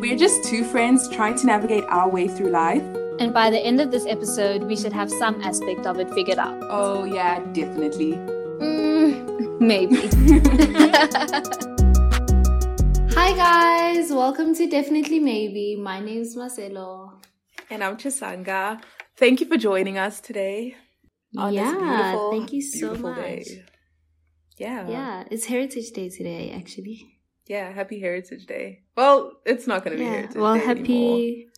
We're just two friends trying to navigate our way through life. And by the end of this episode, we should have some aspect of it figured out. Oh, yeah, definitely. Mm, maybe. Hi, guys. Welcome to Definitely Maybe. My name's Marcelo. And I'm Chisanga. Thank you for joining us today. On yeah, this beautiful, thank you so beautiful much. Day. Yeah. Yeah, it's Heritage Day today, actually. Yeah, happy Heritage Day. Well, it's not going to be Yeah, Heritage well, Day happy.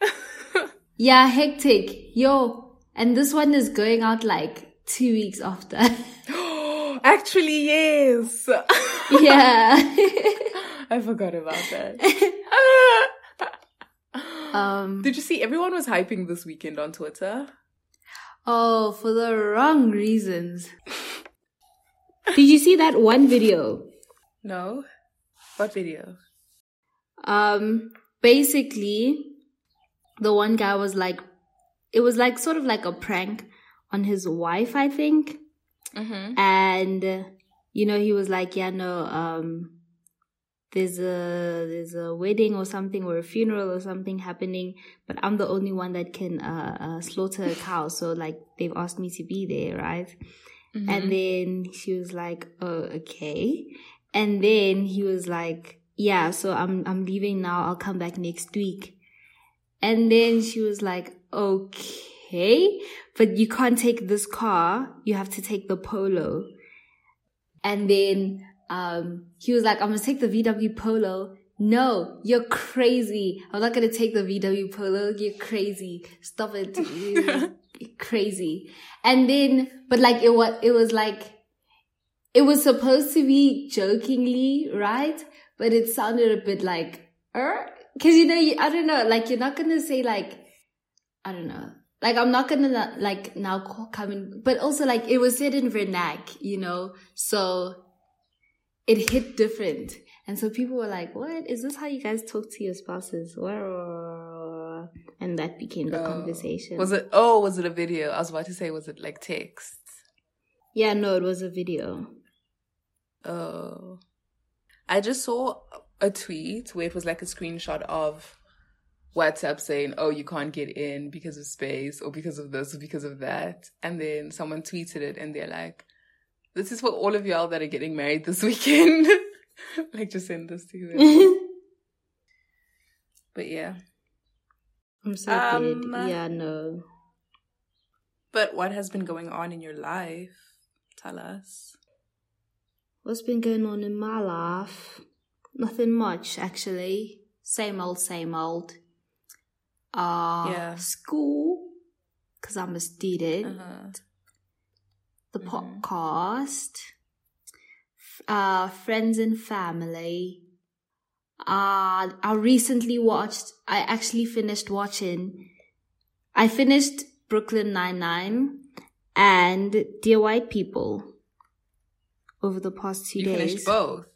yeah, hectic. Yo, and this one is going out like two weeks after. Actually, yes. yeah. I forgot about that. um. Did you see everyone was hyping this weekend on Twitter? Oh, for the wrong reasons. Did you see that one video? No. What video? Um, basically, the one guy was like, it was like sort of like a prank on his wife, I think. Mm-hmm. And, uh, you know, he was like, yeah, no, um, there's a, there's a wedding or something or a funeral or something happening, but I'm the only one that can, uh, uh slaughter a cow. So like, they've asked me to be there, right? Mm-hmm. And then she was like, "Oh, okay." And then he was like, "Yeah, so I'm I'm leaving now. I'll come back next week." And then she was like, "Okay, but you can't take this car. You have to take the Polo." And then um he was like, "I'm gonna take the VW Polo." No, you're crazy. I'm not gonna take the VW Polo. You're crazy. Stop it. You're crazy. And then, but like it was, it was like, it was supposed to be jokingly, right? But it sounded a bit like, er, cause you know, you, I don't know, like you're not gonna say like, I don't know. Like I'm not gonna like now come in, but also like it was said in vernac, you know, so it hit different. And so people were like, what? Is this how you guys talk to your spouses? And that became the Oh. conversation. Was it? Oh, was it a video? I was about to say, was it like text? Yeah, no, it was a video. Oh. I just saw a tweet where it was like a screenshot of WhatsApp saying, oh, you can't get in because of space or because of this or because of that. And then someone tweeted it and they're like, this is for all of y'all that are getting married this weekend. like, just send this to you. But yeah. I'm so Um, dead. Yeah, no. But what has been going on in your life? Tell us. What's been going on in my life? Nothing much, actually. Same old, same old. Uh, Yeah. School, because I'm a student. Uh-huh. The Mhm. podcast. Uh, friends and family. Uh, I recently watched, I actually finished watching, I finished Brooklyn Nine-Nine and Dear White People over the past two You days. finished both.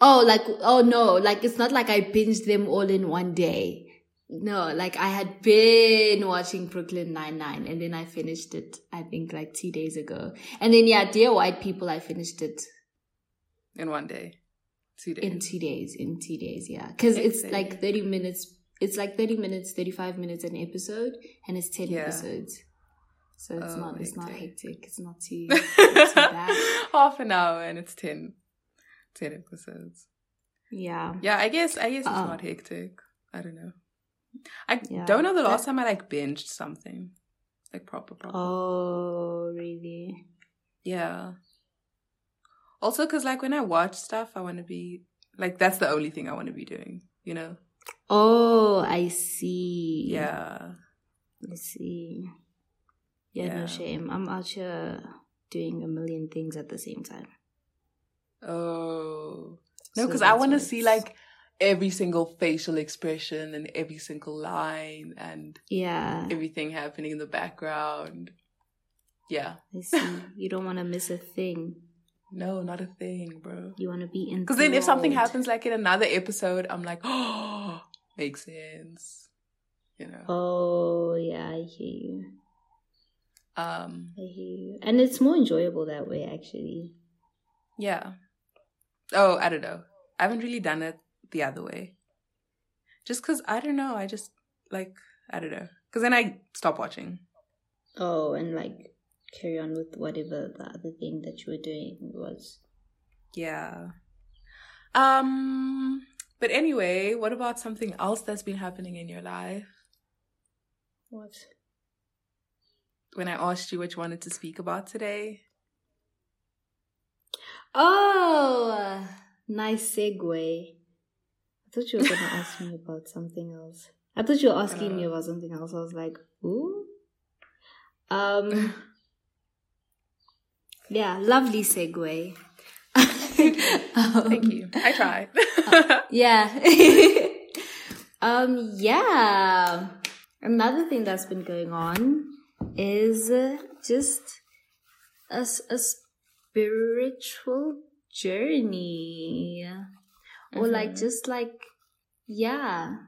Oh, like, oh no, like it's not like I binged them all in one day. No, like I had been watching Brooklyn Nine-Nine and then I finished it, I think like two days ago. And then yeah, Dear White People, I finished it in one day. Two days. in two days, in two days, yeah. Cause it's like 30 minutes, it's like 30 minutes, 35 minutes an episode and it's 10 Yeah. episodes. So it's Oh, not, it's not hectic. It's not too, not too bad. Half an hour and it's 10, 10 episodes. Yeah. Yeah, I guess I guess it's Uh, not hectic. I don't know. I Yeah. don't know the last time I like binged something. Like proper proper. Oh, really? Yeah. Also cuz like when I watch stuff I want to be like that's the only thing I want to be doing, you know. Oh, I see. Yeah. I see. Yeah, Yeah. no shame. I'm out here doing a million things at the same time. Oh. No, So cuz I want to see like every single facial expression and every single line and Yeah, everything happening in the background. Yeah. I see. you don't want to miss a thing. No, not a thing, bro. You want to be in. Because then if something happens like in another episode, I'm like, oh, makes sense. You know. Oh yeah, I hear you. Um. I hear you. And it's more enjoyable that way, actually. Yeah. Oh, I don't know. I haven't really done it the other way. Just because I don't know. I just like I don't know. Because then I stop watching. Oh, and like carry on with whatever the other thing that you were doing was. Yeah. Um. But anyway, what about something else that's been happening in your life? What? When I asked you what you wanted to speak about today. Oh, nice segue. I thought you were gonna ask me about something else. I thought you were asking me Uh. about something else. I was like, ooh. Um. yeah, lovely segue. Thank you. I tried. Yeah. um. Yeah. Another thing that's been going on is just a spiritual journey, or like Mhm. just like yeah,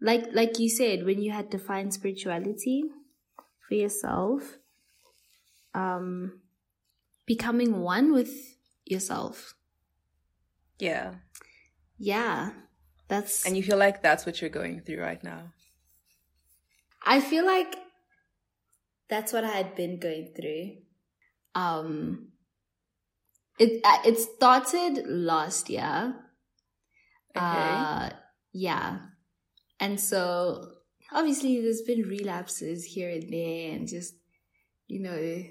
like like you said when you had to find spirituality for yourself, um, becoming one with yourself. yeah. Yeah, that's And you feel like that's what you're going through right now. I feel like that's what I had been going through. Um, it uh, it started last year. Okay. Uh, yeah, and so obviously there's been relapses here and there, and just you know,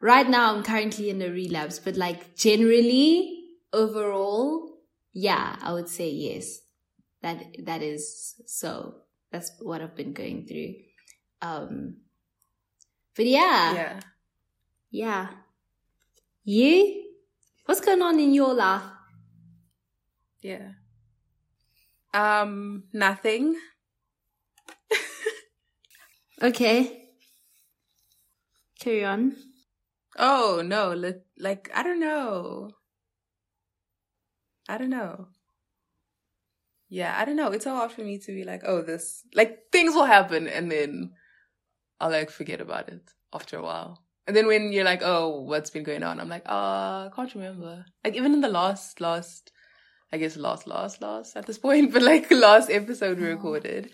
right now I'm currently in a relapse, but like generally overall, yeah, I would say yes. That that is so. That's what I've been going through. Um, but yeah, yeah. yeah. You? What's going on in your life? Yeah. Um, nothing. Okay. Carry on. Oh no, li- like I don't know. I don't know. Yeah, I don't know. It's so hard for me to be like, oh, this like things will happen, and then I'll like forget about it after a while. And then when you're like, oh, what's been going on? I'm like, uh, I can't remember. Like even in the last, last, I guess last, last, last at this point, but like the last episode we Oh. recorded,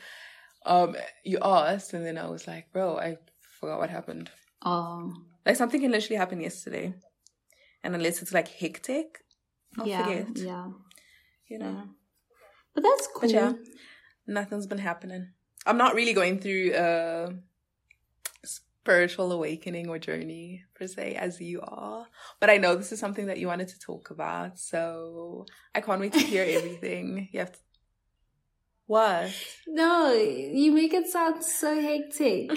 um, you asked, and then I was like, bro, I forgot what happened. Oh, Like something can literally happen yesterday. And unless it's like hectic, I'll yeah, forget. yeah, You know? yeah. But that's cool. But yeah, nothing's been happening. I'm not really going through a spiritual awakening or journey per se as you are. But I know this is something that you wanted to talk about. So I can't wait to hear everything. You have to what? No, you make it sound so hectic.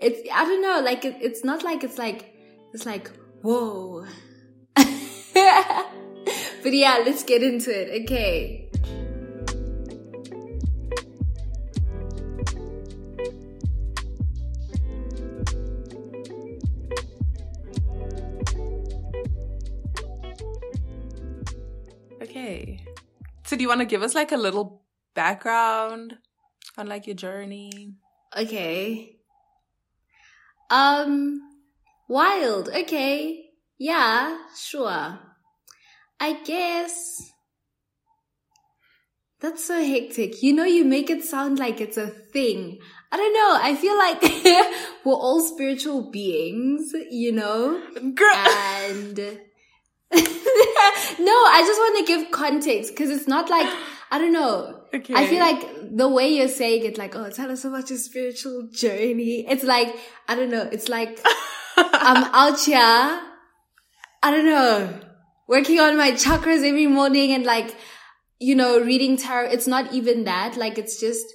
It's I don't know, like it, it's not like it's like it's like whoa. but yeah, let's get into it. Okay. Okay. You want to give us like a little background on like your journey? Okay. Um, wild. Okay. Yeah, sure. I guess that's so hectic. You know, you make it sound like it's a thing. I don't know. I feel like we're all spiritual beings, you know? Girl. And no, I just want to give context because it's not like, I don't know. okay. I feel like the way you're saying it, like, oh, tell us about your spiritual journey. It's like, I don't know. It's like, I'm out here. I don't know, working on my chakras every morning and like, you know, reading tarot. It's not even that. Like, it's just,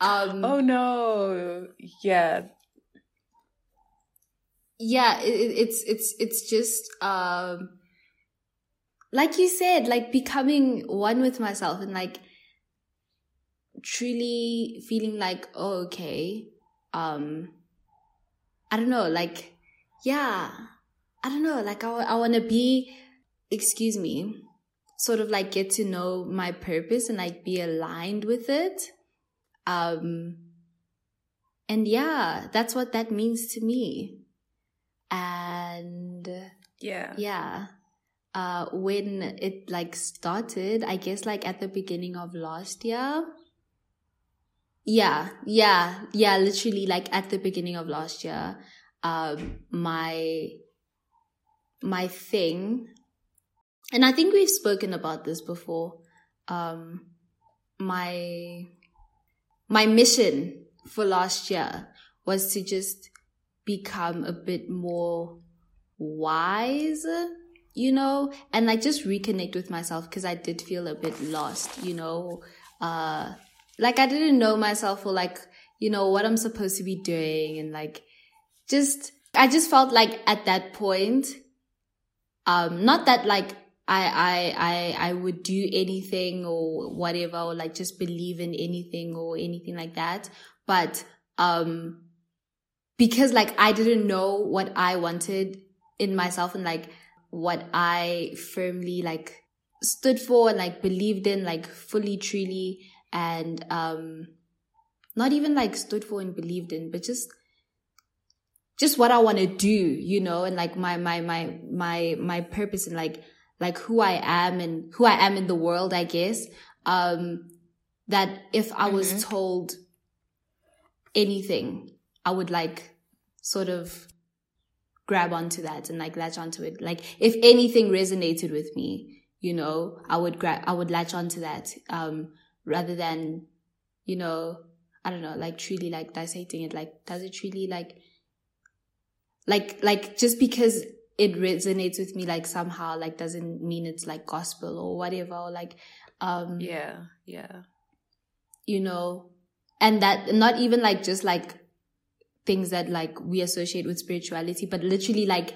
um, Oh no. Yeah. yeah, it, it- it's, it's, it's just, um, like you said, like becoming one with myself and like truly feeling like, oh, okay, um, I don't know, like, yeah, I don't know, like I, I want to be, excuse me, sort of like get to know my purpose and like be aligned with it. Um, and yeah, that's what that means to me. And Yeah. yeah. Uh, when it like started, I guess like at the beginning of last year. Yeah, yeah, yeah, literally like at the beginning of last year, um, my, my thing, and I think we've spoken about this before, um, my, my mission for last year was to just become a bit more wise, you know, and like just reconnect with myself because I did feel a bit lost, you know. Uh, like I didn't know myself or like, you know, what I'm supposed to be doing and like just, I just felt like at that point, um, not that like I, I, I, I would do anything or whatever, or like just believe in anything or anything like that. But, um, because like I didn't know what I wanted in myself and like what I firmly like stood for and like believed in like fully truly and um not even like stood for and believed in but just just what I want to do you know and like my my my my my purpose and like like who I am and who I am in the world I guess um that if I was mm-hmm. told anything I would like sort of grab onto that and like latch onto it. Like if anything resonated with me, you know, I would grab, I would latch onto that, um, rather than, you know, I don't know, like truly like dissecting it. Like, does it truly like, like, like just because it resonates with me, like somehow, like doesn't mean it's like gospel or whatever, or like, um, yeah, yeah, you know, and that not even like just like things that like we associate with spirituality, but literally like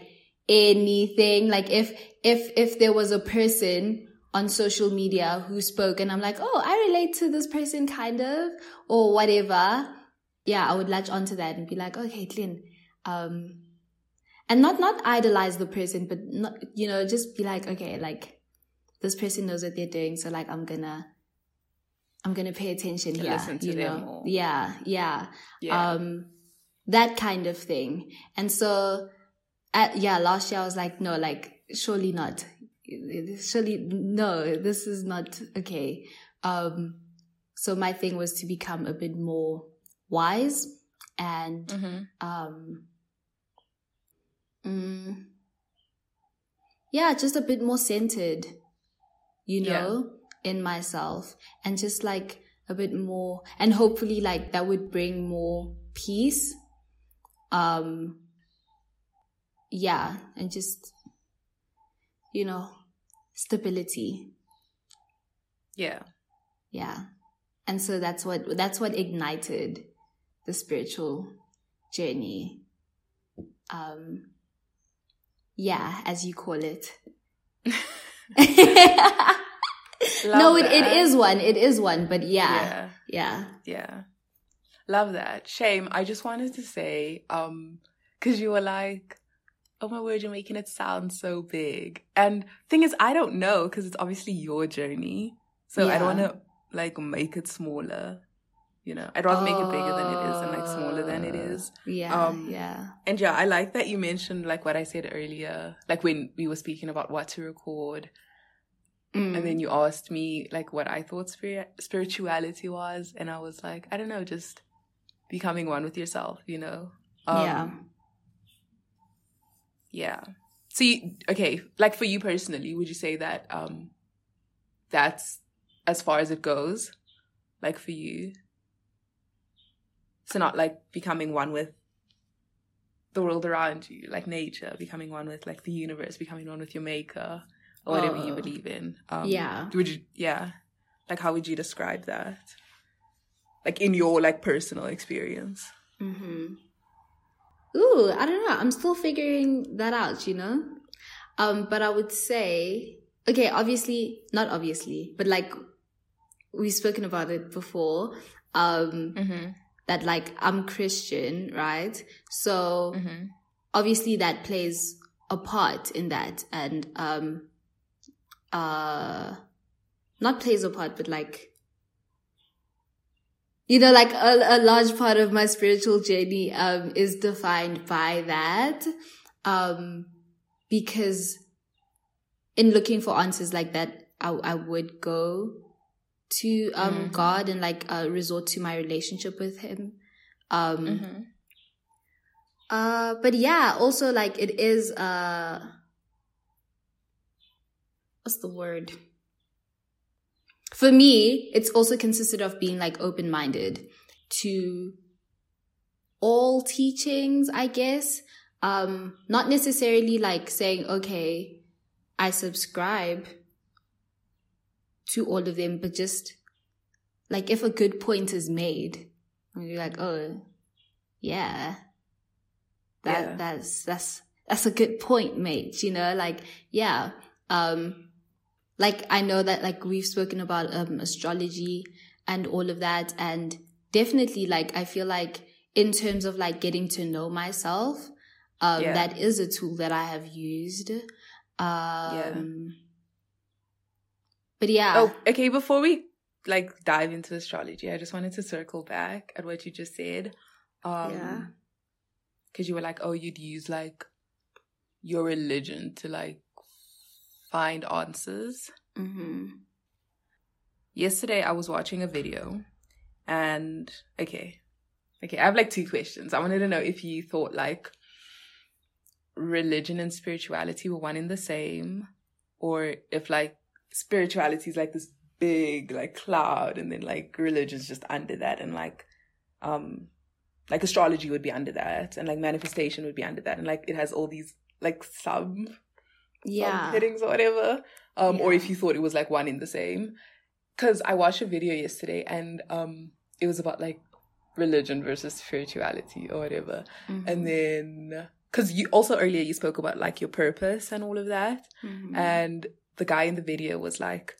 anything. Like if, if, if there was a person on social media who spoke and I'm like, oh, I relate to this person kind of, or whatever. Yeah, I would latch onto that and be like, okay, Clint, um, and not, not idolize the person, but not, you know, just be like, okay, like this person knows what they're doing. So like, I'm gonna, I'm gonna pay attention to here. you know? More. Yeah, yeah. Yeah. Um, that kind of thing. And so, at, yeah, last year I was like, no, like, surely not. Surely, no, this is not okay. Um, so my thing was to become a bit more wise and, mm-hmm. um, mm, yeah, just a bit more centered, you know, yeah. in myself and just like a bit more, and hopefully like that would bring more peace um yeah and just you know stability. Yeah. Yeah. And so that's what that's what ignited the spiritual journey. Um yeah as you call it. No it, it is one it is one but yeah. Yeah. Yeah, yeah. Love that. Shame. I just wanted to say, um, cause you were like, oh my word, you're making it sound so big. And thing is, I don't know, cause it's obviously your journey. So yeah. I don't want to like make it smaller. You know, I'd rather oh, make it bigger than it is and like smaller than it is. Yeah. Um, yeah. And yeah, I like that you mentioned like what I said earlier, like when we were speaking about what to record. Mm. And then you asked me like what I thought spir- spirituality was. And I was like, I don't know, just becoming one with yourself, you know? Um, yeah. Yeah. So, you, okay, like for you personally, would you say that um that's as far as it goes? Like for you? So, not like becoming one with the world around you, like nature, becoming one with like the universe, becoming one with your maker or whatever you oh. believe in. Um, yeah. Would you, yeah. Like, how would you describe that? Like in your like personal experience mm-hmm. ooh i don't know i'm still figuring that out you know um but i would say okay obviously not obviously but like we've spoken about it before um mm-hmm. that like i'm christian right so mm-hmm. obviously that plays a part in that and um uh not plays a part but like you know, like a, a large part of my spiritual journey, um, is defined by that. Um, because in looking for answers like that, I, I would go to um Mhm. God and like uh, resort to my relationship with Him. Um, Mm-hmm. uh, but yeah, also like it is uh, what's the word? For me, it's also consisted of being like open minded to all teachings, I guess. Um, not necessarily like saying, okay, I subscribe to all of them, but just like if a good point is made, and you're like, oh, yeah, that Yeah. that's that's that's a good point, mate. You know, like yeah, um, like I know that like we've spoken about um astrology and all of that, and definitely like I feel like in terms of like getting to know myself, um, Yeah. that is a tool that I have used. Um, but yeah, Oh, okay. Before we like dive into astrology, I just wanted to circle back at what you just said. Um, Yeah. Because you were like, oh, you'd use like your religion to like find answers. hmm Yesterday, I was watching a video, and okay, okay, I have like two questions. I wanted to know if you thought like religion and spirituality were one in the same, or if like spirituality is like this big like cloud, and then like religion's just under that, and like um like astrology would be under that, and like manifestation would be under that, and like it has all these like sub yeah, headings or whatever. Um, or if you thought it was like one in the same. Cause I watched a video yesterday and um it was about like religion versus spirituality or whatever. Mhm. And then cause you also earlier you spoke about like your purpose and all of that. Mhm. And the guy in the video was like,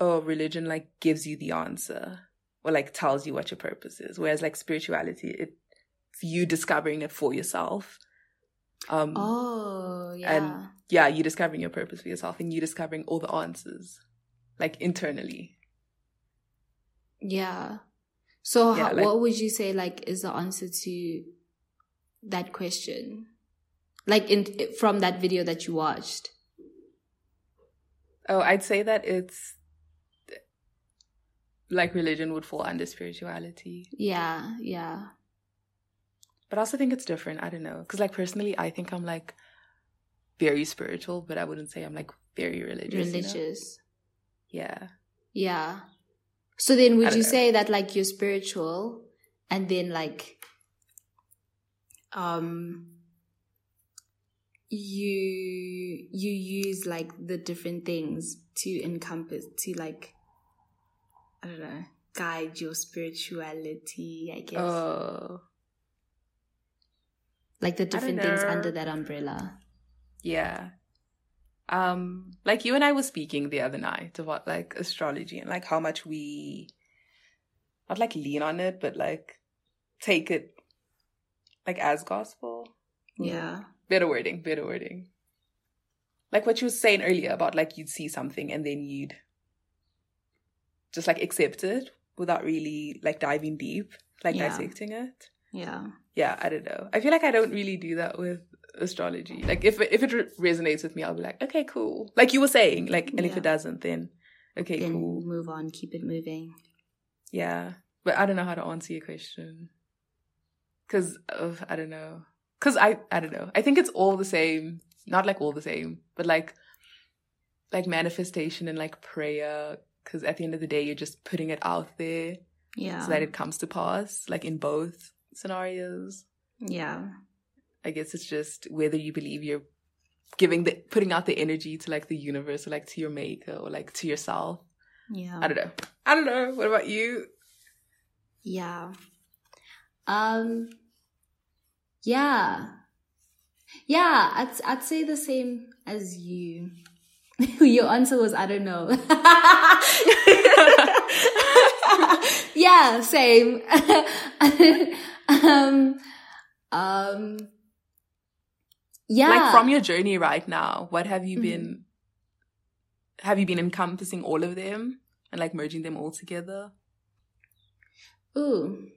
Oh, religion like gives you the answer or like tells you what your purpose is. Whereas like spirituality, it's you discovering it for yourself. Um oh yeah, And yeah, you discovering your purpose for yourself and you discovering all the answers, like internally. yeah. So, Yeah, how, like- what would you say like is the answer to that question? Like in from that video that you watched. Oh, I'd say that it's like religion would fall under spirituality, Yeah, yeah, but I also think it's different. I don't know, because like personally, I think I'm like very spiritual, but I wouldn't say I'm like very religious. you know? religious. Yeah. Yeah. So then would you know. say that like you're spiritual and then like um you you use like the different things to encompass to like I don't know guide your spirituality I guess Oh, like the different things under that umbrella yeah. Um, like you and I were speaking the other night about like astrology and like how much we not like lean on it, but like take it like as gospel. yeah Better wording, better wording. Like what you were saying earlier about like you'd see something and then you'd just like accept it without really like diving deep, like Yeah. dissecting it. yeah Yeah, I don't know. I feel like I don't really do that with astrology. Like if if it re- resonates with me, I'll be like, okay, cool. Like you were saying, like, and if it doesn't, then okay, then cool. move on keep it moving Yeah, but I don't know how to answer your question because I don't know. Because I I don't know. I think it's all the same. Not like all the same, but like like manifestation and like prayer. Because at the end of the day, you're just putting it out there yeah so that it comes to pass. Like in both scenarios. yeah I guess it's just whether you believe you're giving the putting out the energy to like the universe or like to your maker or like to yourself. yeah I don't know. I don't know. What about you? Yeah. Um yeah. Yeah, I'd I'd say the same as you. Your answer was I don't know. yeah, same. Um um yeah. Like from your journey right now, what have you Mhm. been have you been encompassing all of them and like merging them all together? Ooh.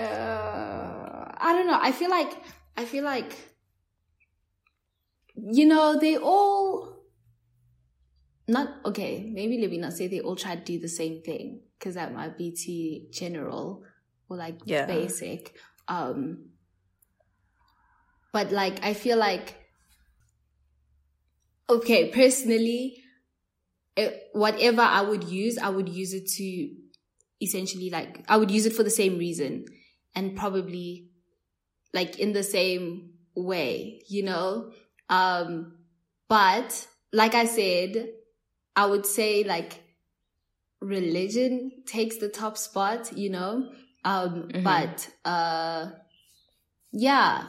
Yeah. I don't know. I feel like I feel like you know, they all not okay. Maybe let me not say they all try to do the same thing because that might be too general or like Yeah. basic. Um, but like I feel like okay, personally, it, whatever I would use, I would use it to essentially like I would use it for the same reason and probably like in the same way, you know? Um, but like I said, I would say like religion takes the top spot, you know? Um, Mhm. but, uh, yeah.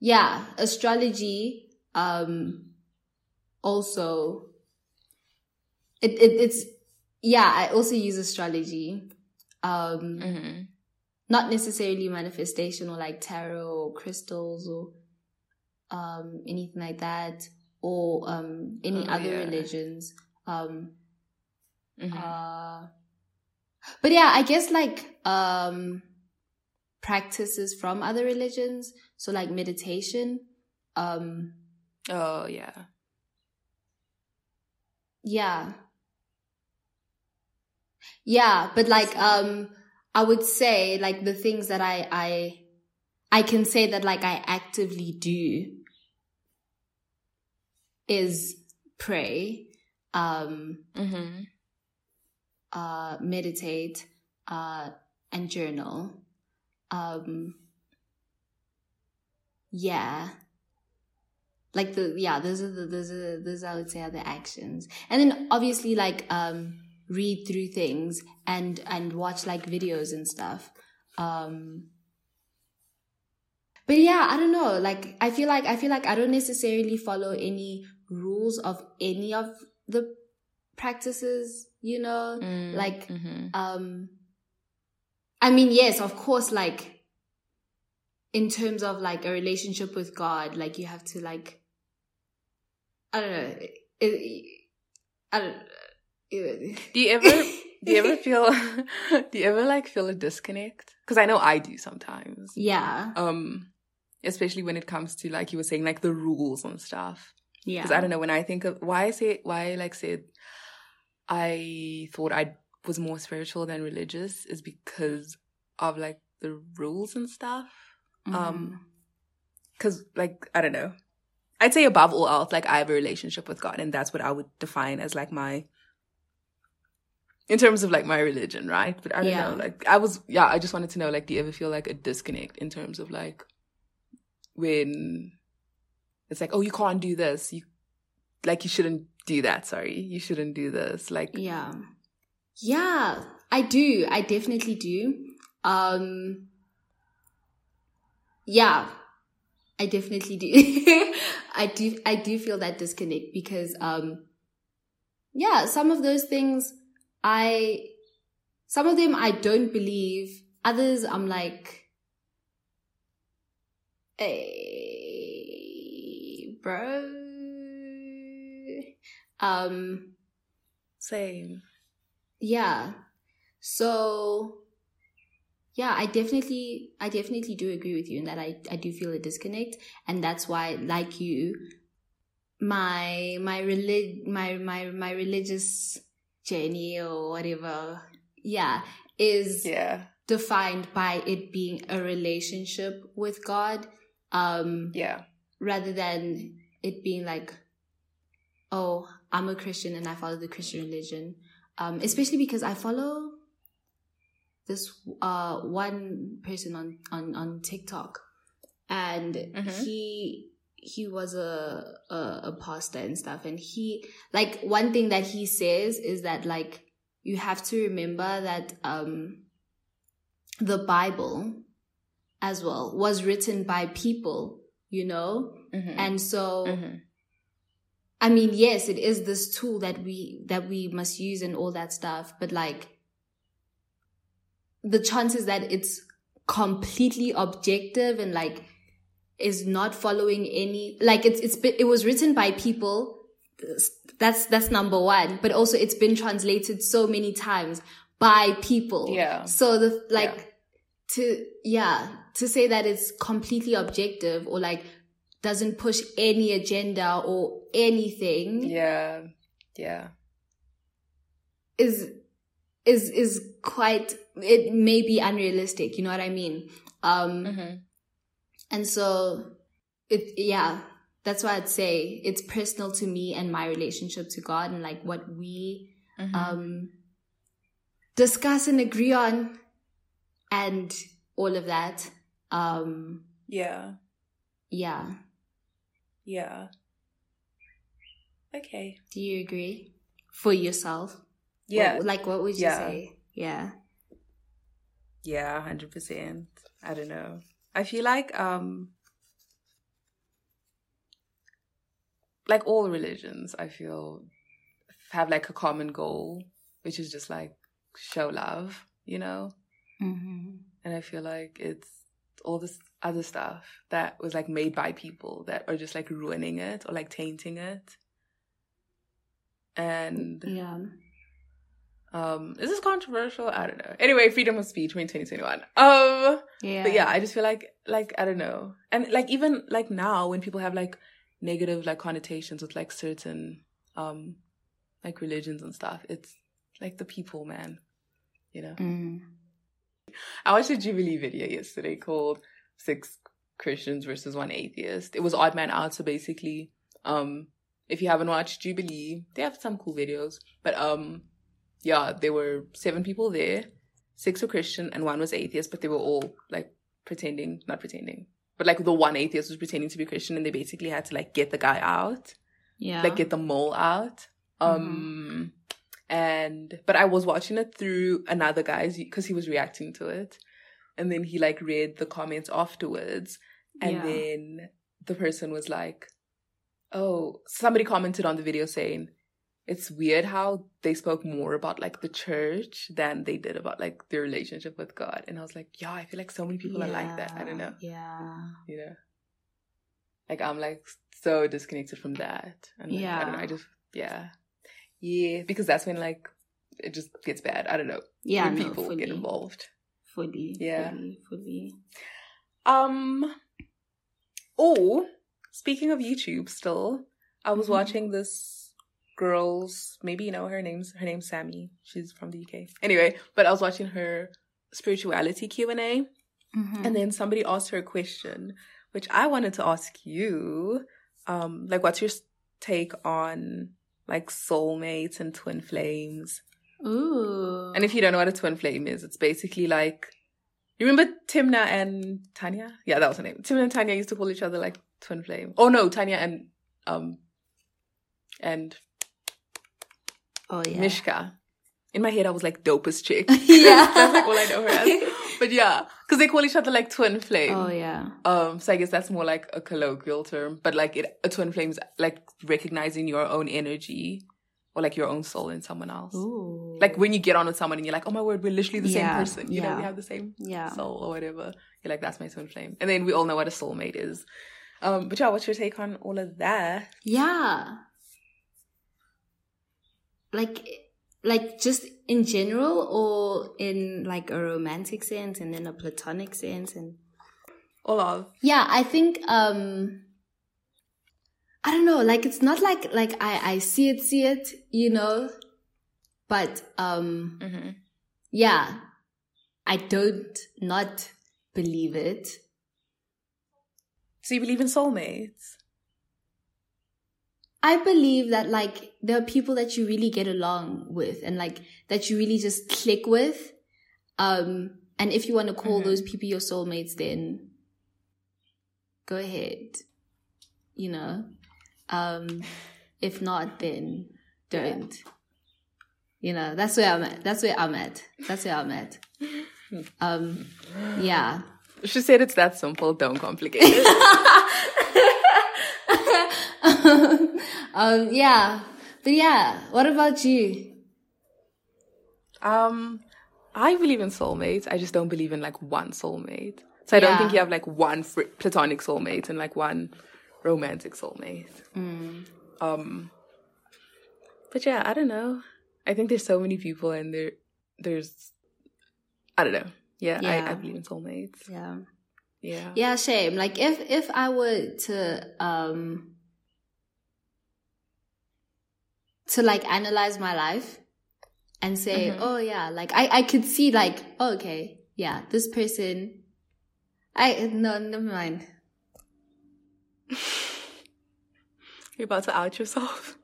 Yeah, astrology, um, also, it, it, it's, yeah, I also use astrology. Um, hmm not necessarily manifestation or like tarot or crystals or um anything like that or um any Oh, other yeah. religions um hmm uh but yeah i guess like um practices from other religions so like meditation um oh yeah. yeah yeah but like um i would say like the things that i i i can say that like i actively do is pray um hmm uh meditate uh and journal. Um yeah. Like the yeah those are the those are those i would say are the actions. And then obviously like um read through things and and watch like videos and stuff. Um but yeah i don't know. Like i feel like i feel like i don't necessarily follow any rules of any of the practices you know like hmm um i mean yes of course like in terms of like a relationship with god like you have to like i don't know it, i don't it, Do you ever do you ever feel do you ever like feel a disconnect? Because I know I do sometimes. yeah Um, especially when it comes to like you were saying like the rules and stuff. Yeah Because I don't know when I think of why I say why I like said I thought I was more spiritual than religious is because of like the rules and stuff. Mhm. Um, because like I don't know, I'd say above all else, like I have a relationship with God, and that's what I would define as like my. In terms of like my religion, right? But I don't Yeah. know. Like I was, yeah. I just wanted to know, like, do you ever feel like a disconnect in terms of like when it's like, oh, you can't do this. You like you shouldn't do that. Sorry, you shouldn't do this. Like, Yeah. Yeah, I do. I definitely do. Um Yeah. I definitely do. I do I do feel that disconnect because um yeah, some of those things I some of them I don't believe. Others I'm like hey bro um same. yeah so yeah i definitely i definitely do agree with you in that i i do feel a disconnect and that's why like you my my relig my my my religious journey or whatever yeah is Yeah. defined by it being a relationship with god um Yeah. Rather than it being like, oh, I'm a Christian and I follow the Christian religion. Um, especially because I follow this uh one person on on on TikTok, and Mhm. he he was a, a a pastor and stuff, and he like one thing that he says is that like you have to remember that um the Bible as well was written by people, you know, Mhm. and so Mhm. I mean, yes, it is this tool that we that we must use and all that stuff, but like the chances that it's completely objective and like is not following any like it's it's been, it was written by people that's that's number 1 but also it's been translated so many times by people Yeah. so the like Yeah. to yeah to say that it's completely objective or like doesn't push any agenda or anything Yeah. Yeah. is is is quite it may be unrealistic you know what i mean um Mm-hmm. and so it yeah that's why i'd say it's personal to me and my relationship to god and like what we Mm-hmm. um discuss and agree on and all of that um yeah. yeah Yeah. Okay. do you agree for yourself Yeah. What- like what would you Yeah. say yeah Yeah, hundred percent. I don't know. I feel like um like all religions, I feel have like a common goal, which is just like show love, you know? mm-hmm. And I feel like it's all this other stuff that was like made by people that are just like ruining it or like tainting it. And yeah um is this controversial? I don't know. Anyway, freedom of speech, May 2021. Um yeah But yeah, I just feel like like I don't know. And like even like now when people have like negative like connotations with like certain um like religions and stuff, it's like the people, man. You know. mm. I watched a Jubilee video yesterday called Six Christians versus One Atheist. It was Odd Man Out, so basically, um, if you haven't watched Jubilee, they have some cool videos. But um, yeah, there were seven people there. Six were Christian and one was atheist, but they were all like pretending, not pretending, but like the one atheist was pretending to be Christian, and they basically had to like get the guy out yeah like get the mole out. Um and but I was watching it through another guy's because he was reacting to it. And then he like read the comments afterwards and Yeah. then the person was like, Oh, somebody commented on the video saying it's weird how they spoke more about like the church than they did about like their relationship with God. And I was like, Yeah, I feel like so many people are like that. I don't know. yeah You know? Like I'm like so disconnected from that. And like, I don't know, I just yeah. Yeah, because that's when like it just gets bad. I don't know. yeah when no, people fully, get involved. fully Yeah. fully fully Um Oh, speaking of YouTube still, I was Mhm. watching this girl's maybe you know her name's her name's Sammy. She's from the UK. Anyway, but I was watching her spirituality Q&A Mhm. and then somebody asked her a question which I wanted to ask you. Um like what's your take on like soulmates and twin flames? ooh And if you don't know what a twin flame is, it's basically like you remember Timna and Tanya? Yeah, that was her name. Timna and Tanya used to call each other like twin flame. Oh no, Tanya and um and oh yeah Mishka. In my head, I was like dopest chick. yeah that's like all I know her as. But yeah, because they call each other like twin flame. oh yeah Um, so I guess that's more like a colloquial term, but like it, a twin flame is like recognizing your own energy or like your own soul in someone else. ooh Like when you get on with someone and you're like, oh my word, we're literally the Yeah, same person. You know, we have the same yeah soul or whatever. You're like, that's my twin flame. And then we all know what a soulmate is. Um, but yeah, what's your take on all of that? Yeah. Like like just in general or in like a romantic sense and then a platonic sense and All of. yeah, I think um I don't know, like it's not like like I I see it see it, you know, but um Mm-hmm. yeah, I don't not believe it. So you believe in soulmates? I believe that like there are people that you really get along with and like that you really just click with. Um, and if you want to call Mhm. those people your soulmates, then go ahead. You know, um, if not, then don't. You know, that's where I'm at. That's where I'm at. That's where I'm at. Um, yeah. She said it's that simple. Don't complicate it. um, yeah. But yeah, what about you? um, I believe in soulmates. I just don't believe in like one soulmate. So I don't think you have like one fr- platonic soulmate and like one romantic soulmate. Mm. Um, but yeah, I don't know. I think there's so many people, and there, there's, I don't know. Yeah, I, Yeah. I believe in soulmates. Yeah. Yeah. Yeah, shame. Like if if I were to um to like analyze my life and say, Mhm. oh yeah, like I I could see like, oh, okay, yeah, this person I no, never mind. You're about to out yourself.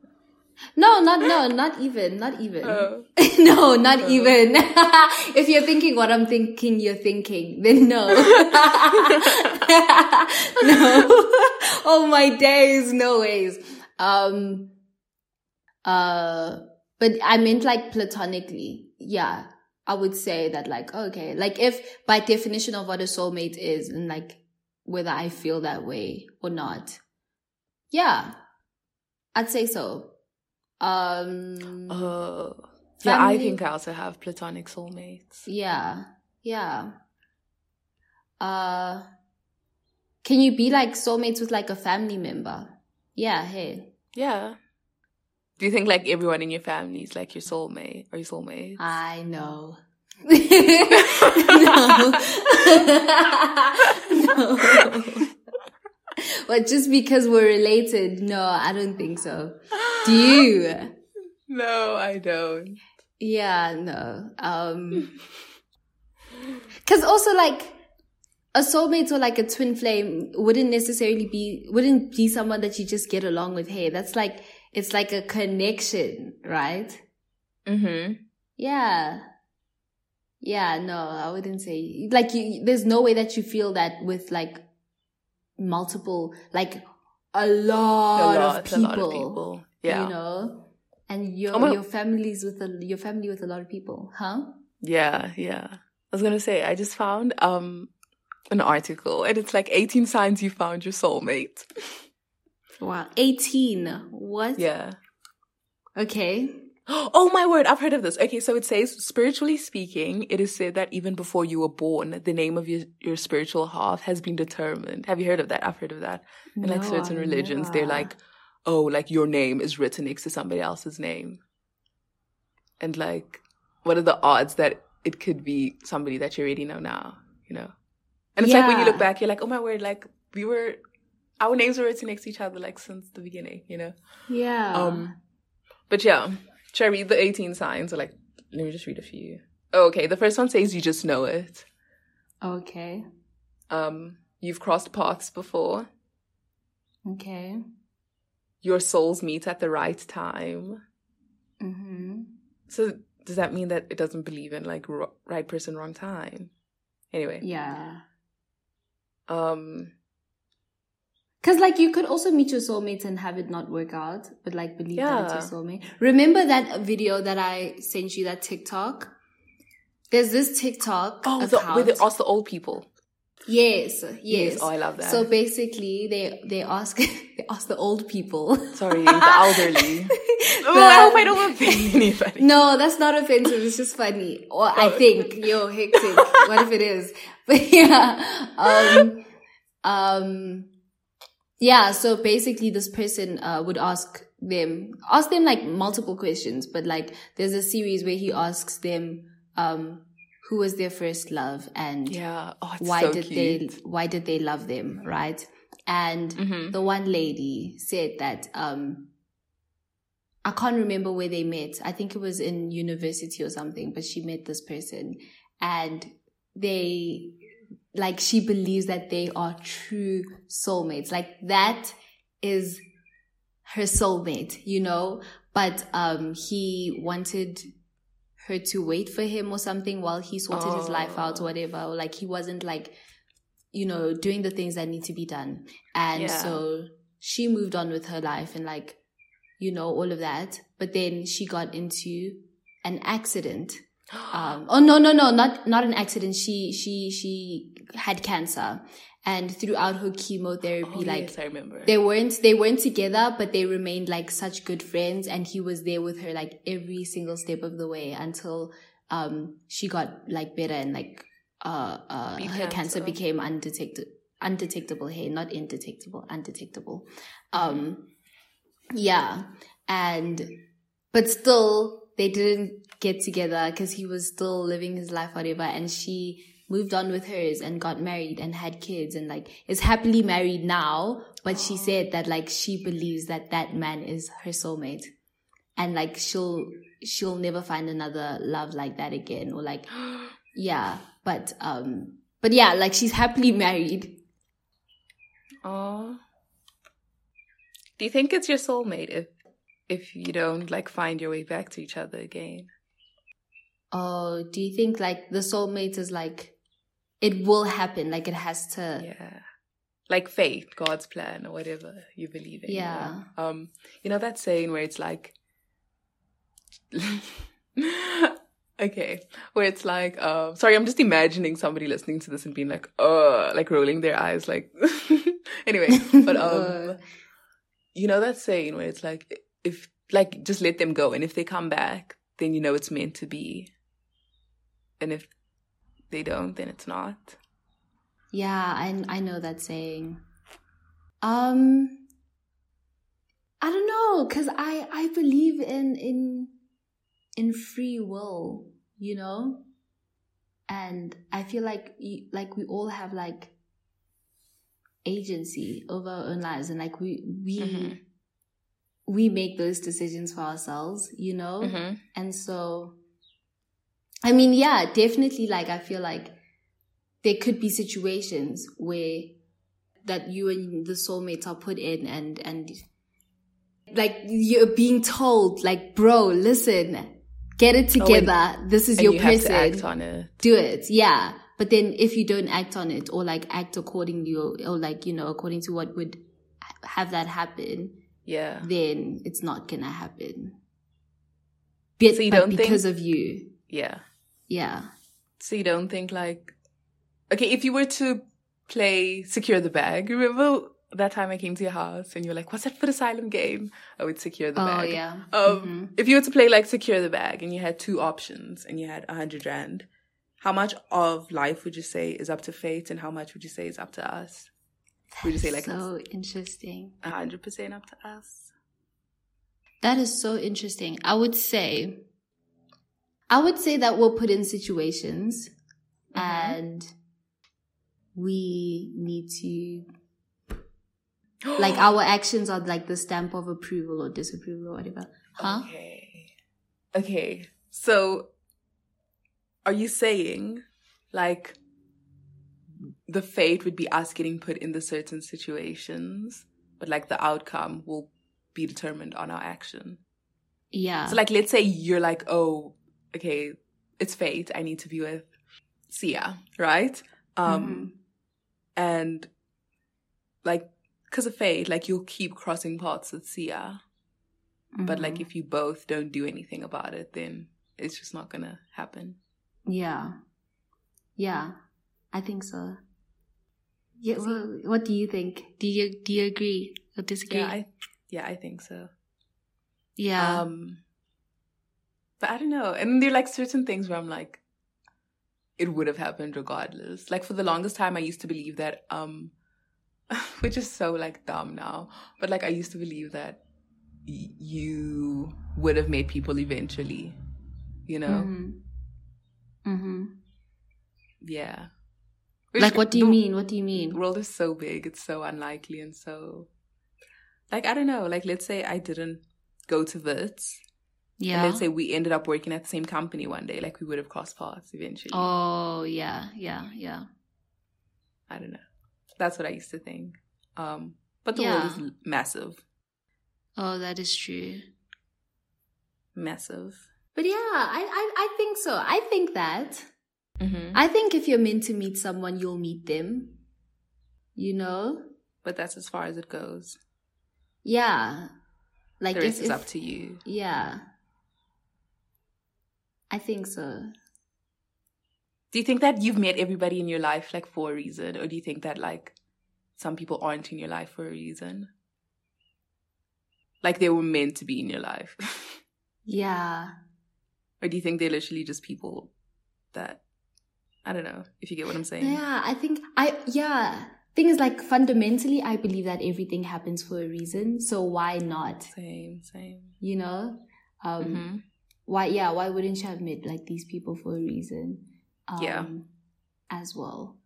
No, not no, not even, not even. Oh. no, not Oh. even. if you're thinking what I'm thinking, you're thinking, then no. no. oh my days, no ways. Um, uh, but I meant like platonically. Yeah. I would say that like, okay, like if by definition of what a soulmate is and like whether I feel that way or not. Yeah. I'd say so. Um, Oh. Yeah, I think I also have platonic soulmates. Yeah. Yeah. Uh can you be like soulmates with like a family member? Yeah, hey. Yeah. Do you think like everyone in your family is like your soulmate or your soulmate? I know. no. no. But just because we're related, no, I don't think so. Do you? No, I don't. Yeah, no. Um Cause also like a soulmate or like a twin flame wouldn't necessarily be wouldn't be someone that you just get along with. Hey, that's like it's like a connection, right? Mm-hmm. Yeah. Yeah, no, I wouldn't say like you there's no way that you feel that with like multiple like a lot, a of lot, people. a lot of people. Yeah. You know? And your your family's with a your family with a lot of people, huh? Yeah, yeah. I was gonna say, I just found um an article and it's like 18 signs you found your soulmate. Wow. 18. What? Yeah. Okay. Oh my word, I've heard of this. Okay, so it says, spiritually speaking, it is said that even before you were born, the name of your, your spiritual half has been determined. Have you heard of that? I've heard of that. In like certain I've religions, they're like, oh, like your name is written next to somebody else's name. And like, what are the odds that it could be somebody that you already know now, you know? And it's like when you look back, you're like, oh my word, like we were, our names were written next to each other like since the beginning, you know? Yeah. Um, but yeah, should I read the 18 signs or like, let me just read a few. Oh, okay. The first one says you just know it. okay. Um, you've crossed paths before. Okay. Your souls meet at the right time. Mm-hmm. So does that mean that it doesn't believe in like ro- right person, wrong time? Anyway, Yeah. um, Cause like you could also meet your soulmate and have it not work out, but like believe that Yeah. it's your soulmate. Remember that video that I sent you, that TikTok? There's this TikTok oh, the, account. with the, ask the old people. yes, yes. Oh, I love that. So basically, they they ask they ask the old people. Sorry, the elderly. oh, The- I hope I don't offend anybody. No, that's not offensive. It's just funny. Or I Oh. think, yo, hectic. what if it is? But yeah, um, um, yeah. So basically, this person uh, would ask them, ask them like multiple questions. But like, there's a series where he asks them, um, who was their first love and Yeah. Oh, why so did cute. they why did they love them, right? And Mhm. the one lady said that um I can't remember where they met. I think it was in university or something, but she met this person and they like she believes that they are true soulmates. Like that is her soulmate, you know? But um he wanted her to wait for him or something while he sorted his life out or Oh. whatever. Or like he wasn't like, you know, doing the things that need to be done. And Yeah. so she moved on with her life and like, you know, all of that. But then she got into an accident. Um, oh no, no, no, not, not an accident. She, she, she had cancer and throughout her chemotherapy, Oh, like yes, I remember. they weren't they weren't together but they remained like such good friends and he was there with her like every single step of the way until um she got like better and like uh uh her cancer. cancer. became undetected undetectable hey not indetectable undetectable um yeah and but still they didn't get together because he was still living his life whatever and she moved on with hers and got married and had kids and like is happily married now. But she said that like she believes that that man is her soulmate and like she'll, she'll never find another love like that again or like, yeah, but, um, but yeah, like she's happily married. Oh. Do you think it's your soulmate if if you don't like find your way back to each other again? Oh, do you think like the soulmate is like it will happen, like it has to Yeah. Like faith, God's plan or whatever you believe in. know? Yeah. Um, you know that saying where it's like Okay. Where it's like, um sorry, I'm just imagining somebody listening to this and being like, uh like rolling their eyes like anyway. But um you know that saying where it's like if like just let them go and if they come back then you know it's meant to be and if they don't then it's not Yeah, I I know that saying. Um I don't know cuz I I believe in in in free will, you know? And I feel like like we all have like agency over our own lives and like we we Mhm. we make those decisions for ourselves, you know? mm-hmm. And so, I mean, yeah, definitely. Like, I feel like there could be situations where that you and the soulmates are put in and, and like you're being told, like, bro, listen, get it Oh, together. this is your you to person. it Do it. Yeah. But then if you don't act on it or like act accordingly or, or like, you know, according to what would have that happen, yeah then it's not gonna happen. But, So you don't think- because of you. yeah Yeah. so you don't think like okay if you were to play secure the bag remember that time i came to your house and you were like what's that foot asylum game I would secure the oh bag yeah. Um, Mhm. if you were to play like secure the bag and you had two options and you had a hundred rand, how much of life would you say is up to fate and how much would you say is up to us? Would you say like so interesting. a hundred percent up to us? That is so interesting. I would say, I would say that we're put in situations Mhm. and we need to, like our actions are like the stamp of approval or disapproval or whatever. Huh? Okay. Okay. So are you saying like the fate would be us getting put in the certain situations, but like the outcome will be determined on our action? Yeah. So like let's say you're like, oh, okay, it's fate. I need to be with Sia, right? Um Mhm. and like because of fate, like you'll keep crossing paths with Sia. But like Mhm. if you both don't do anything about it, then it's just not gonna happen. yeah. Yeah. I think so. Yeah. Well, what do you think? Do you, do you agree or disagree? Yeah, I yeah, I think so. yeah. Um but I don't know. And there are like certain things where I'm like, it would have happened regardless. Like for the longest time I used to believe that um which is so like dumb now. But like I used to believe that y- you would have made people eventually. You know? Mm-hmm. Mm-hmm. Yeah. Like, what do you the- mean? What do you mean? The world is so big, it's so unlikely and so like I don't know, like let's say I didn't go to Wits. And Yeah. let's say we ended up working at the same company one day, like we would have crossed paths eventually. Oh, yeah, yeah, yeah. I don't know. That's what I used to think. Um but the Yeah. world is massive. Oh, that is true. Massive. But yeah, I, I, I think so. I think that. Mm-hmm. I think if you're meant to meet someone, you'll meet them. You know? But that's as far as it goes. Yeah. Like the rest if, is if- up to you. Yeah. I think so. Do you think that you've met everybody in your life like for a reason? Or do you think that like some people aren't in your life for a reason? Like they were meant to be in your life? Yeah. or do you think they're literally just people that I don't know, if you get what I'm saying? Yeah, I think I yeah. Thing is like fundamentally I believe that everything happens for a reason. So why not? Same, same. You know? Um Mhm. Why yeah, why wouldn't you have met like these people for a reason? Um Yeah. as well.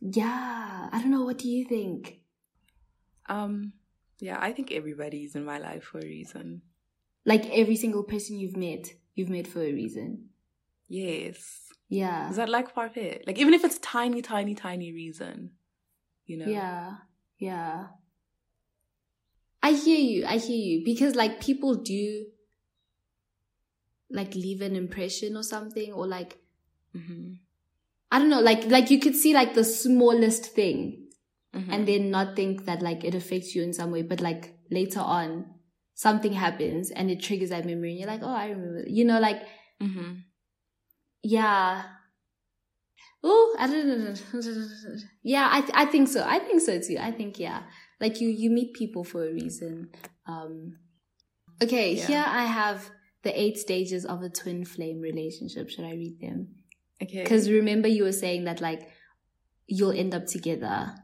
Yeah, I don't know. What do you think? Um, yeah, I think everybody's in my life for a reason. Like every single person you've met, you've met for a reason. Yes. Yeah. Is that like far? Like even if it's tiny, tiny, tiny reason, you know? Yeah. Yeah. I hear you. I hear you because like people do like leave an impression or something or like Mm-hmm. I don't know, like like you could see like the smallest thing Mm-hmm. and then not think that like it affects you in some way, but like later on something happens and it triggers that memory and you're like, oh, I remember. You know, like mm-hmm. yeah. Oh, I don't know. Yeah, I th- I think so. I think so too. I think yeah. Like you you meet people for a reason. Um Okay, Yeah. here I have the eight stages of a twin flame relationship. Should I read them? Okay. Because remember you were saying that like you'll end up together.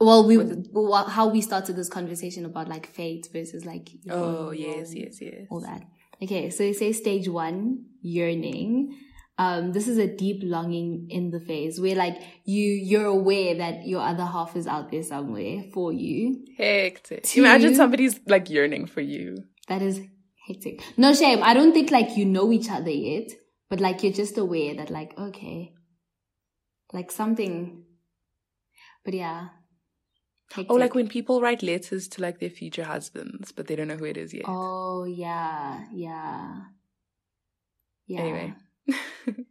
Well, we well, how we started this conversation about like fate versus like Oh yes, yes, yes. all that. Okay, so it say stage one, yearning. Um, this is a deep longing in the phase where like you you're aware that your other half is out there somewhere for you. Hectic. Two- Imagine somebody's like yearning for you. That is hectic. No shame. I don't think like you know each other yet, but like you're just aware that like okay, like something. But yeah. Hectic. Oh, like when people write letters to like their future husbands, but they don't know who it is yet. Oh yeah, yeah, yeah. Anyway.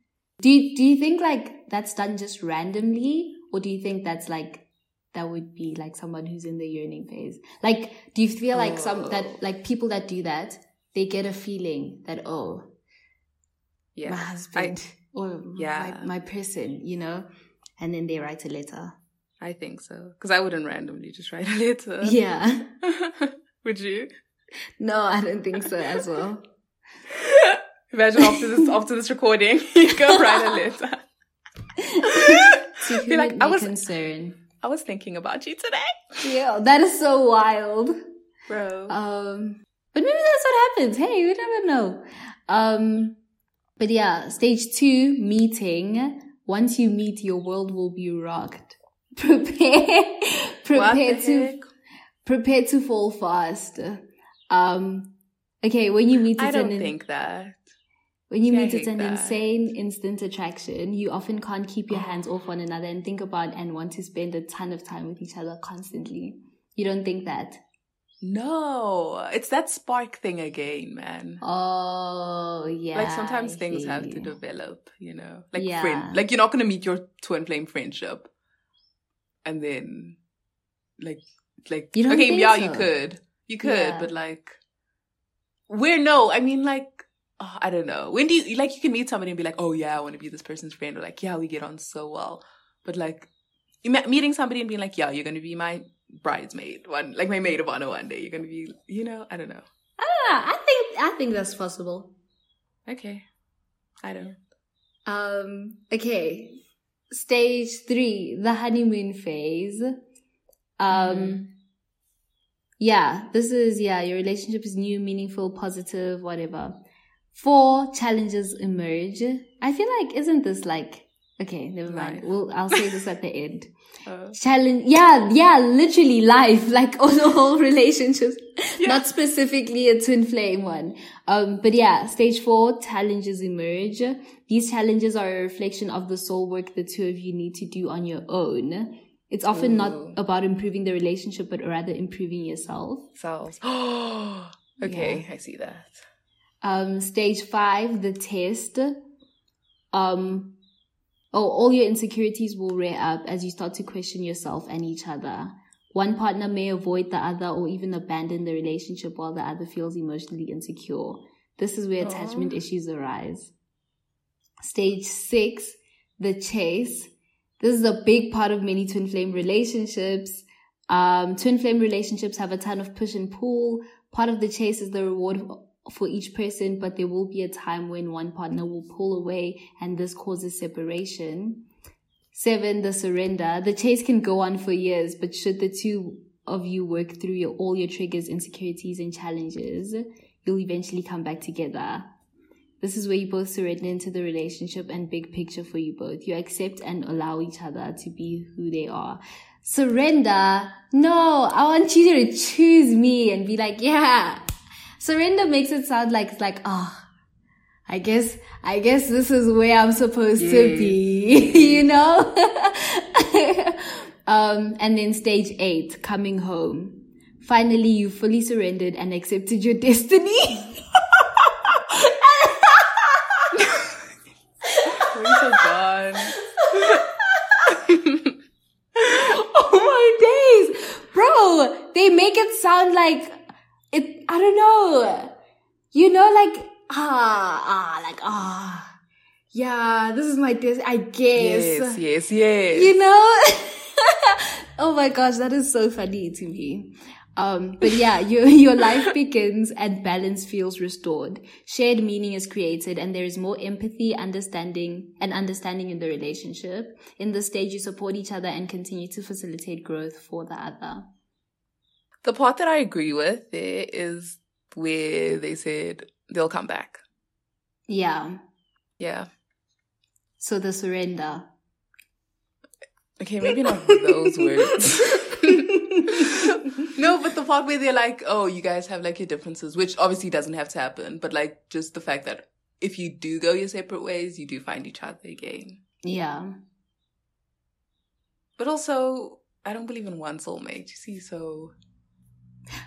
Do you, do you think like that's done just randomly or do you think that's like that would be like someone who's in the yearning phase? Like do you feel like some Oh. that like people that do that they get a feeling that oh yeah. my husband or Yeah. my, my person, you know? And then they write a letter. I think so. Because I wouldn't randomly just write a letter. Yeah. Would you? No, I don't think so as well. Imagine after this after this recording, you go write a letter. To whom like, I was- concern. I was thinking about you today, Yeah, that is so wild. bro. Um, but maybe that's what happens. Hey, you never know. Um, but yeah, stage two, meeting. Once you meet, your world will be rocked. Prepare, prepare to, heck? prepare to fall fast. Um, okay, when you meet, I an don't in- think that. When you See, I meet, it's an that. insane instant attraction. You often can't keep your hands off one another and think about and want to spend a ton of time with each other constantly. You don't think that? No, it's that spark thing again, man. Oh, yeah. like sometimes I things hear have to develop, you know, like Yeah. friend. Like you're not gonna meet your twin flame friendship, and then, like, like You don't okay, yeah, you could, you could, Yeah. but like, where? No, I mean, like, oh, I don't know. When do you like you can meet somebody and be like, oh yeah, I want to be this person's friend, or like, yeah, we get on so well, but like, you met, meeting somebody and being like, yeah, you're gonna be my bridesmaid one, like my maid of honor one day. You're gonna be, you know, I don't know. Ah, I think I think that's possible. Okay, I don't. Um. Okay. Stage three, the honeymoon phase. Um. Mhm. Yeah, this is yeah. Your relationship is new, meaningful, positive, whatever. Four challenges emerge. I feel like isn't this like okay? Never mind. Life. Well, I'll say this at the end. Uh, challenge yeah yeah literally life like all the whole relationships Yeah. not specifically a twin flame one um but yeah stage four challenges emerge these challenges are a reflection of the soul work the two of you need to do on your own it's often not about improving the relationship but rather improving yourself selves. okay, I see that. Um stage five the test. Um oh all your insecurities will rear up as you start to question yourself and each other. One partner may avoid the other or even abandon the relationship while the other feels emotionally insecure. This is where Aw. attachment issues arise. Stage six the chase. This is a big part of many twin flame relationships. Um, twin flame relationships have a ton of push and pull. Part of the chase is the reward for each person, but there will be a time when one partner will pull away and this causes separation. Seven, the surrender. The chase can go on for years, but should the two of you work through your, all your triggers, insecurities, and challenges, you'll eventually come back together. This is where you both surrender into the relationship and big picture for you both. You accept and allow each other to be who they are. Surrender. No, I want you to choose me and be like, yeah. Surrender makes it sound like it's like, oh, I guess, I guess this is where I'm supposed to be, you know? um, and then stage eight, coming home. Finally, you fully surrendered and accepted your destiny. We're so gone. oh my days, bro! They make it sound like. I don't know. You know, like ah, ah, like ah, yeah. This is my dis. I guess. Yes, yes, yes. You know. oh my gosh, that is so funny to me. Um, but yeah, your, your life begins and balance feels restored. Shared meaning is created and there is more empathy, understanding, and understanding in the relationship. In this stage, you support each other and continue to facilitate growth for the other. The part that I agree with there is where they said they'll come back. Yeah. Yeah. So the surrender. Okay, maybe not those words. no, but the part where they're like, oh, you guys have like your differences, which obviously doesn't have to happen, but like just the fact that if you do go your separate ways, you do find each other again. Yeah. But also, I don't believe in one soulmate, you see, so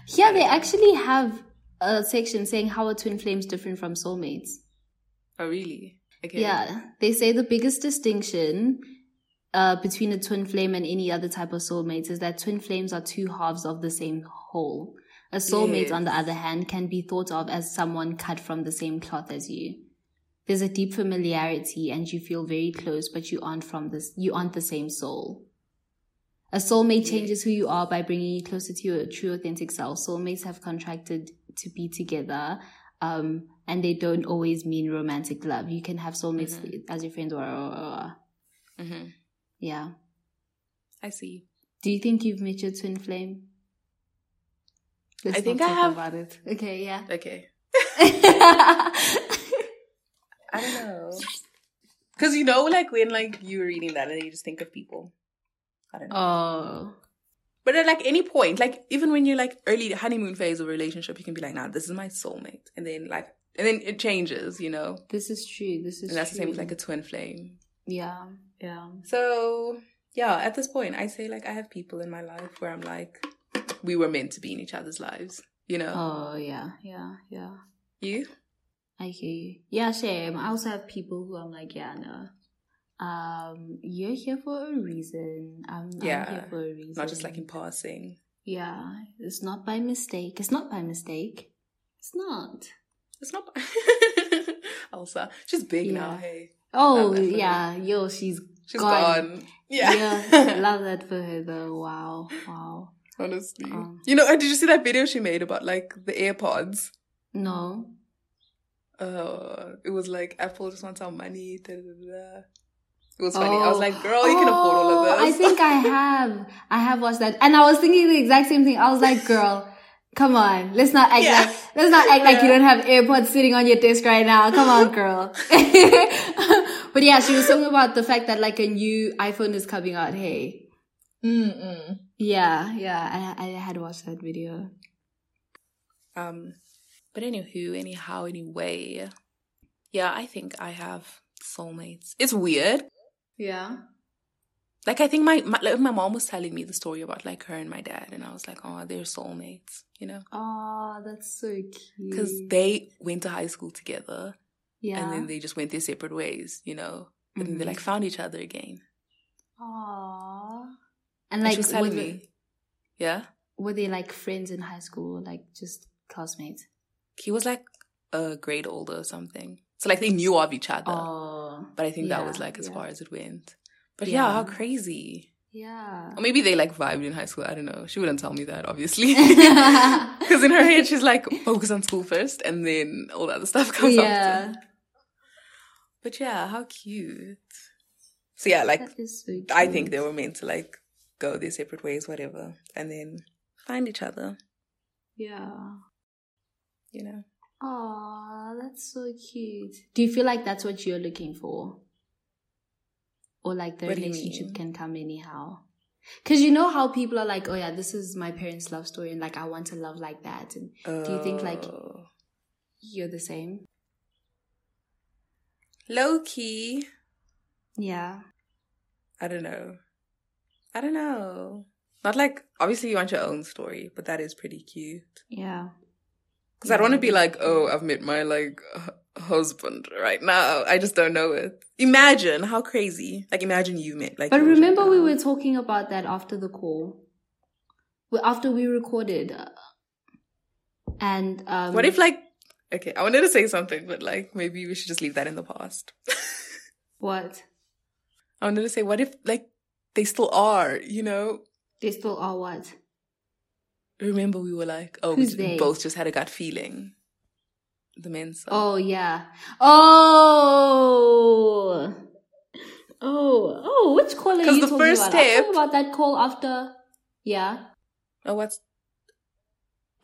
Yeah, they actually have a section saying how are twin flames different from soulmates. oh really? Okay. Yeah, they say the biggest distinction uh, between a twin flame and any other type of soulmates is that twin flames are two halves of the same whole. A soulmate, on the other hand, can be thought of as someone cut from the same cloth as you. There's a deep familiarity, and you feel very close, but you aren't from this. You aren't the same soul. A soulmate changes who you are by bringing you closer to your true, authentic self. Soulmates have contracted to be together, um, and they don't always mean romantic love. You can have soulmates as your friends, or, or, or- hmm yeah. I see. Do you think you've met your twin flame? Let's I think I have- about it. Okay, yeah. Okay. I don't know. Cause you know, like when like you were reading that and you just think of people. I don't know. oh, But at like any point, like even when you're like early honeymoon phase of a relationship, you can be like, nah, this is my soulmate. And then like and then it changes, you know? this is true. This is And that's true. the same with like a twin flame. yeah, yeah. So yeah, at this point I say like I have people in my life where I'm like, we were meant to be in each other's lives. You know? Oh, yeah, yeah, yeah. You? I hear you. Yeah, same. I also have people who I'm like, yeah, no. Um, you're here for a reason. I'm, I'm Yeah, here for a reason. Not just like in passing. Yeah, it's not by mistake. It's not by mistake. It's not. It's not Elsa. She's big now, hey. Oh, for her. yeah. Yo, she's She's gone. gone. Yeah. Yeah, love that for her though. Wow, wow. Honestly. Um. you know, did you see that video she made about like the AirPods? No. Uh it was like Apple just wants our money. Da, da, da. It was funny. I was like, girl, you can afford all Oh, of I think I have. I have watched that, and I was thinking the exact same thing. I was like, girl. Come on, let's not act Yeah. like let's not act like you don't have AirPods sitting on your desk right now. Come on, girl. but yeah, she was talking about the fact that like a new iPhone is coming out. Hey, Mm-mm. yeah, yeah, I I had watched that video. Um, but anywho, anyhow, anyway, yeah, I think I have soulmates. It's weird. Yeah. Like I think my, my like my mom was telling me the story about like her and my dad, and I was like, oh, they're soulmates, you know, Oh, that's so cute. because they went to high school together, yeah. and then they just went their separate ways, you know, and then they like mm-hmm. found each other again. Aww. And And like, was were they, me, yeah, were they like friends in high school, like just classmates? he was like a grade older or something, so like they knew of each other, Oh, but I think that was like as yeah. far as it went. But yeah, how crazy. yeah. Or maybe they like vibed in high school. I don't know. She wouldn't tell me that, obviously. Because in her head, she's like, focus on school first and then all the other stuff comes yeah, after. But yeah, how cute. So yeah, like, so. I think they were meant to like go their separate ways, whatever, and then find each other, Yeah. you know? Oh, that's so cute. Do you feel like that's what you're looking for? Or like the What relationship can come anyhow? Because you know how people are like, oh yeah, this is my parents' love story, and like I want to love like that. And do you think like Oh. you're the same? low key? Yeah. I don't know. I don't know. Not like obviously you want your own story, but that is pretty cute. Yeah. Because I don't want to be like, oh, I've met my like husband right now. I just don't know it. Imagine how crazy. Like imagine you met like. But remember, we were talking about that after the call. After we recorded. uh, And um, What if like? Okay, I wanted to say something, but like maybe we should just leave that in the past. what? I wanted to say, what if like they still are? You know? They still are what? Remember we were like, oh, we Who's j- they? both just had a gut feeling. The men's. side. Oh yeah. Oh. Oh, oh, which call are you the talking first about? I'm step- talking about that call after. Yeah, Oh, what's?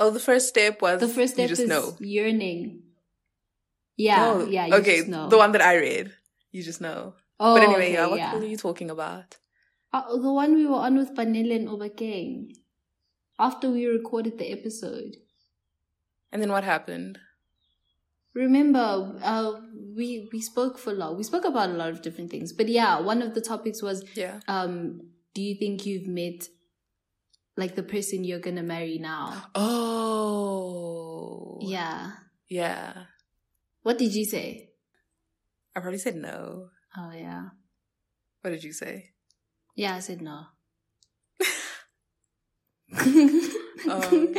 Oh, the first step was the first step you just is know. yearning. Yeah, Oh, yeah. You okay, the one that I read. You just know. Oh, but anyway, okay, yeah. What yeah. call are you talking about? Uh, the one we were on with Panele and Obakeng. After we recorded the episode. And then what happened? Remember, uh, we we spoke for a lot. We spoke about a lot of different things, but yeah, one of the topics was, Yeah. um, do you think you've met like the person you're gonna marry now? Oh. Yeah. Yeah. What did you say? I probably said no. Oh yeah, What did you say? yeah. I said no. Um.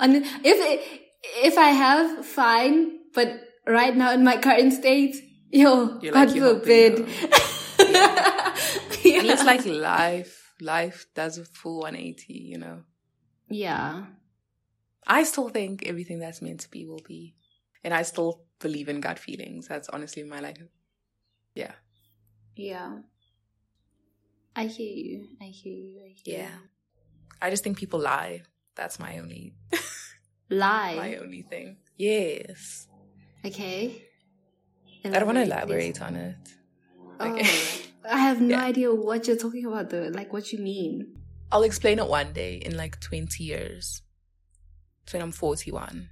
And if if I have, fine. But right now in my current state, yo, You're God like, forbid. yeah. And it's like life. Life does a full 180, you know. yeah, I still think everything that's meant to be will be. And I still believe in gut feelings. That's honestly my like yeah. yeah. I hear you. I hear you. I hear Yeah. I just think people lie. That's my only. Lie. my only thing. Yes. Okay. I don't want to Elaborate, elaborate on it. Okay. Oh, I have no Yeah. idea what you're talking about though. Like what you mean. I'll explain it one day in like 20 years. So when I'm 41.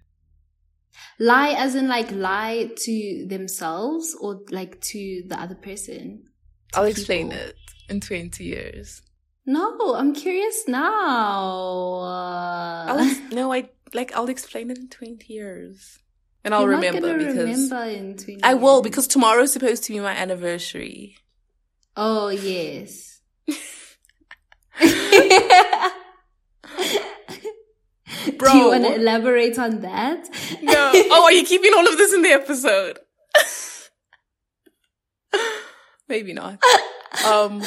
Lie as in like lie to themselves or like to the other person? To I'll explain it in 20 years. No, I'm curious now. I'll no, I like I'll explain it in 20 years. And I'll You're remember because remember in 20 I will because tomorrow's supposed to be my anniversary. Oh yes. Bro. Do you want to elaborate on that? No. Oh, are you keeping all of this in the episode? Maybe not. Um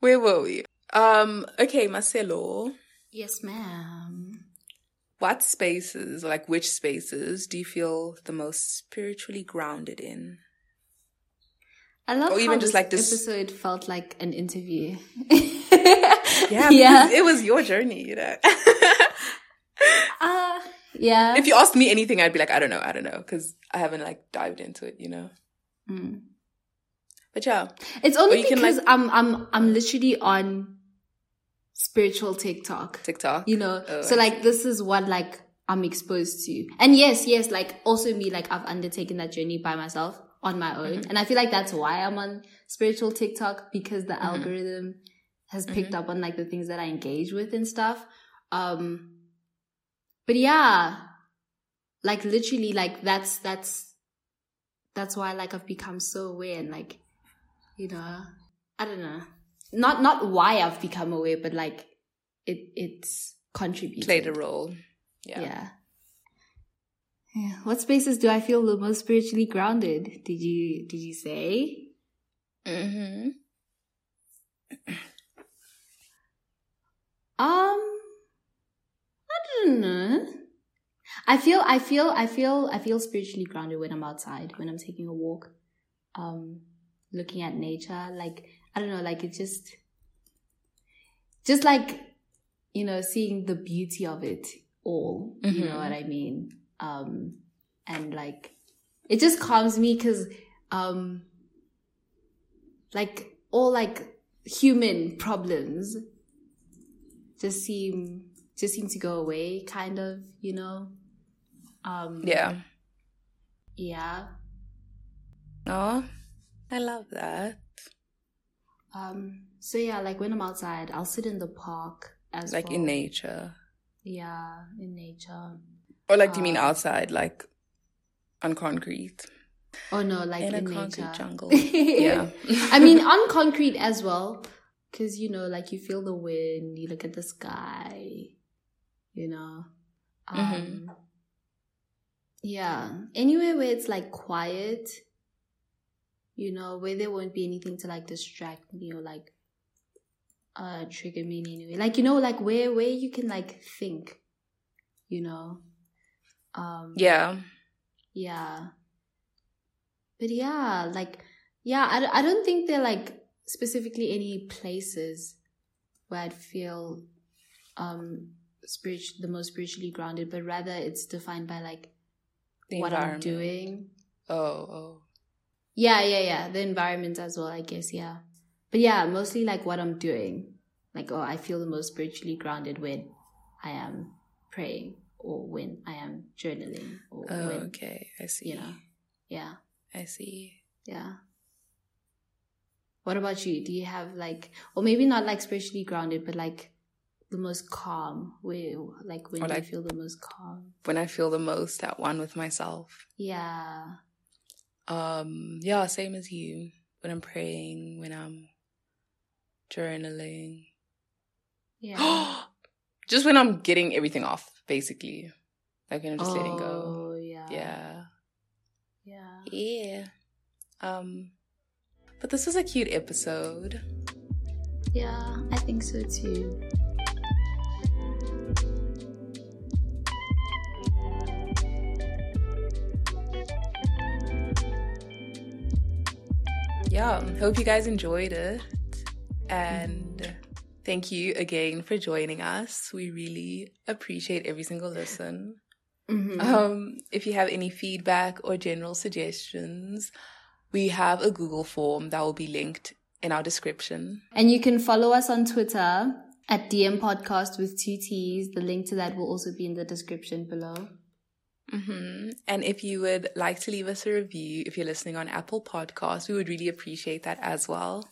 Where were we? Um okay, Marcelo. Yes, ma'am. What spaces, like which spaces, do you feel the most spiritually grounded in? I love Or how even just this like this- episode felt like an interview. Yeah, yeah. it was your journey, you know. Uh, yeah. if you asked me anything, I'd be like, I don't know, I don't know, because I haven't like dived into it, you know. Mm. It's only Or you can, because like- I'm I'm I'm literally on spiritual TikTok. TikTok. You know, Oh, so like this is what like I'm exposed to. And yes, yes, like also me, like I've undertaken that journey by myself on my own. Mm-hmm. And I feel like that's why I'm on spiritual TikTok because the Mm-hmm. algorithm has picked up on like the things that I engage with and stuff. Um but yeah, like literally like that's that's that's why like I've become so aware and like you know, I don't know. Not not why I've become aware, but like it it's contributed. Played a role. Yeah. Yeah. yeah. What spaces do I feel the most spiritually grounded? Did you did you say? Mm-hmm. Um I don't know. I feel I feel I feel I feel spiritually grounded when I'm outside, when I'm taking a walk, um, looking at nature. Like I don't know, like it just just like you know, seeing the beauty of it all. You know what I mean? Um, and like, it just calms me because, um, like all like human problems just seem just seem to go away, kind of. You know? Um, Yeah. yeah. Oh, I love that. Um, so yeah, like when I'm outside, I'll sit in the park as Like well. in nature. Yeah, in nature. Or like, do you mean Uh, outside, like on concrete? Oh no, like in in, a concrete nature. jungle. yeah. I mean, on concrete as well, because you know, like you feel the wind, you look at the sky, you know. Um, Mhm. Yeah, anywhere where it's like quiet, you know, where there won't be anything to like distract me or like uh trigger me in any way. Like you know, like where where you can like think, you know. Um, yeah. yeah. But yeah, like, yeah, I, I don't think there are like specifically any places where I'd feel um spiritual the most spiritually grounded, but rather it's defined by like The what I'm doing. Oh, oh. Yeah, yeah, yeah. The environment as well, I guess, yeah. But yeah, mostly like what I'm doing. Like, oh, I feel the most spiritually grounded when I am praying or when I am journaling or Oh, when, okay. I see. you know. Yeah. I see. Yeah. What about you? Do you have like, or maybe not like spiritually grounded, but like the most calm? Where, like, when do like- you feel the most calm? When I feel the most at one with myself. Yeah. Um, yeah, same as you. When I'm praying, when I'm journaling. Yeah. just when I'm getting everything off, basically. Like when I'm just letting go. Oh, yeah. Yeah. Yeah. Yeah. Um but this was a cute episode. Yeah, I think so too. Yeah. Hope you guys enjoyed it. And thank you again for joining us. We really appreciate every single listen. Mhm. Um, if you have any feedback or general suggestions, we have a Google form that will be linked in our description. And you can follow us on Twitter at DM Podcast with two T's. The link to that will also be in the description below. Hmm And if you would like to leave us a review, if you're listening on Apple Podcasts, we would really appreciate that as well.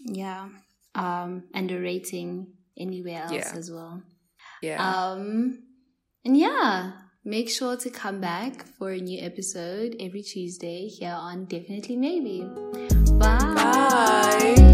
Yeah. Um, and a rating anywhere else Yeah. as well. Yeah. Um, and yeah, make sure to come back for a new episode every Tuesday here on Definitely Maybe. Bye. Bye.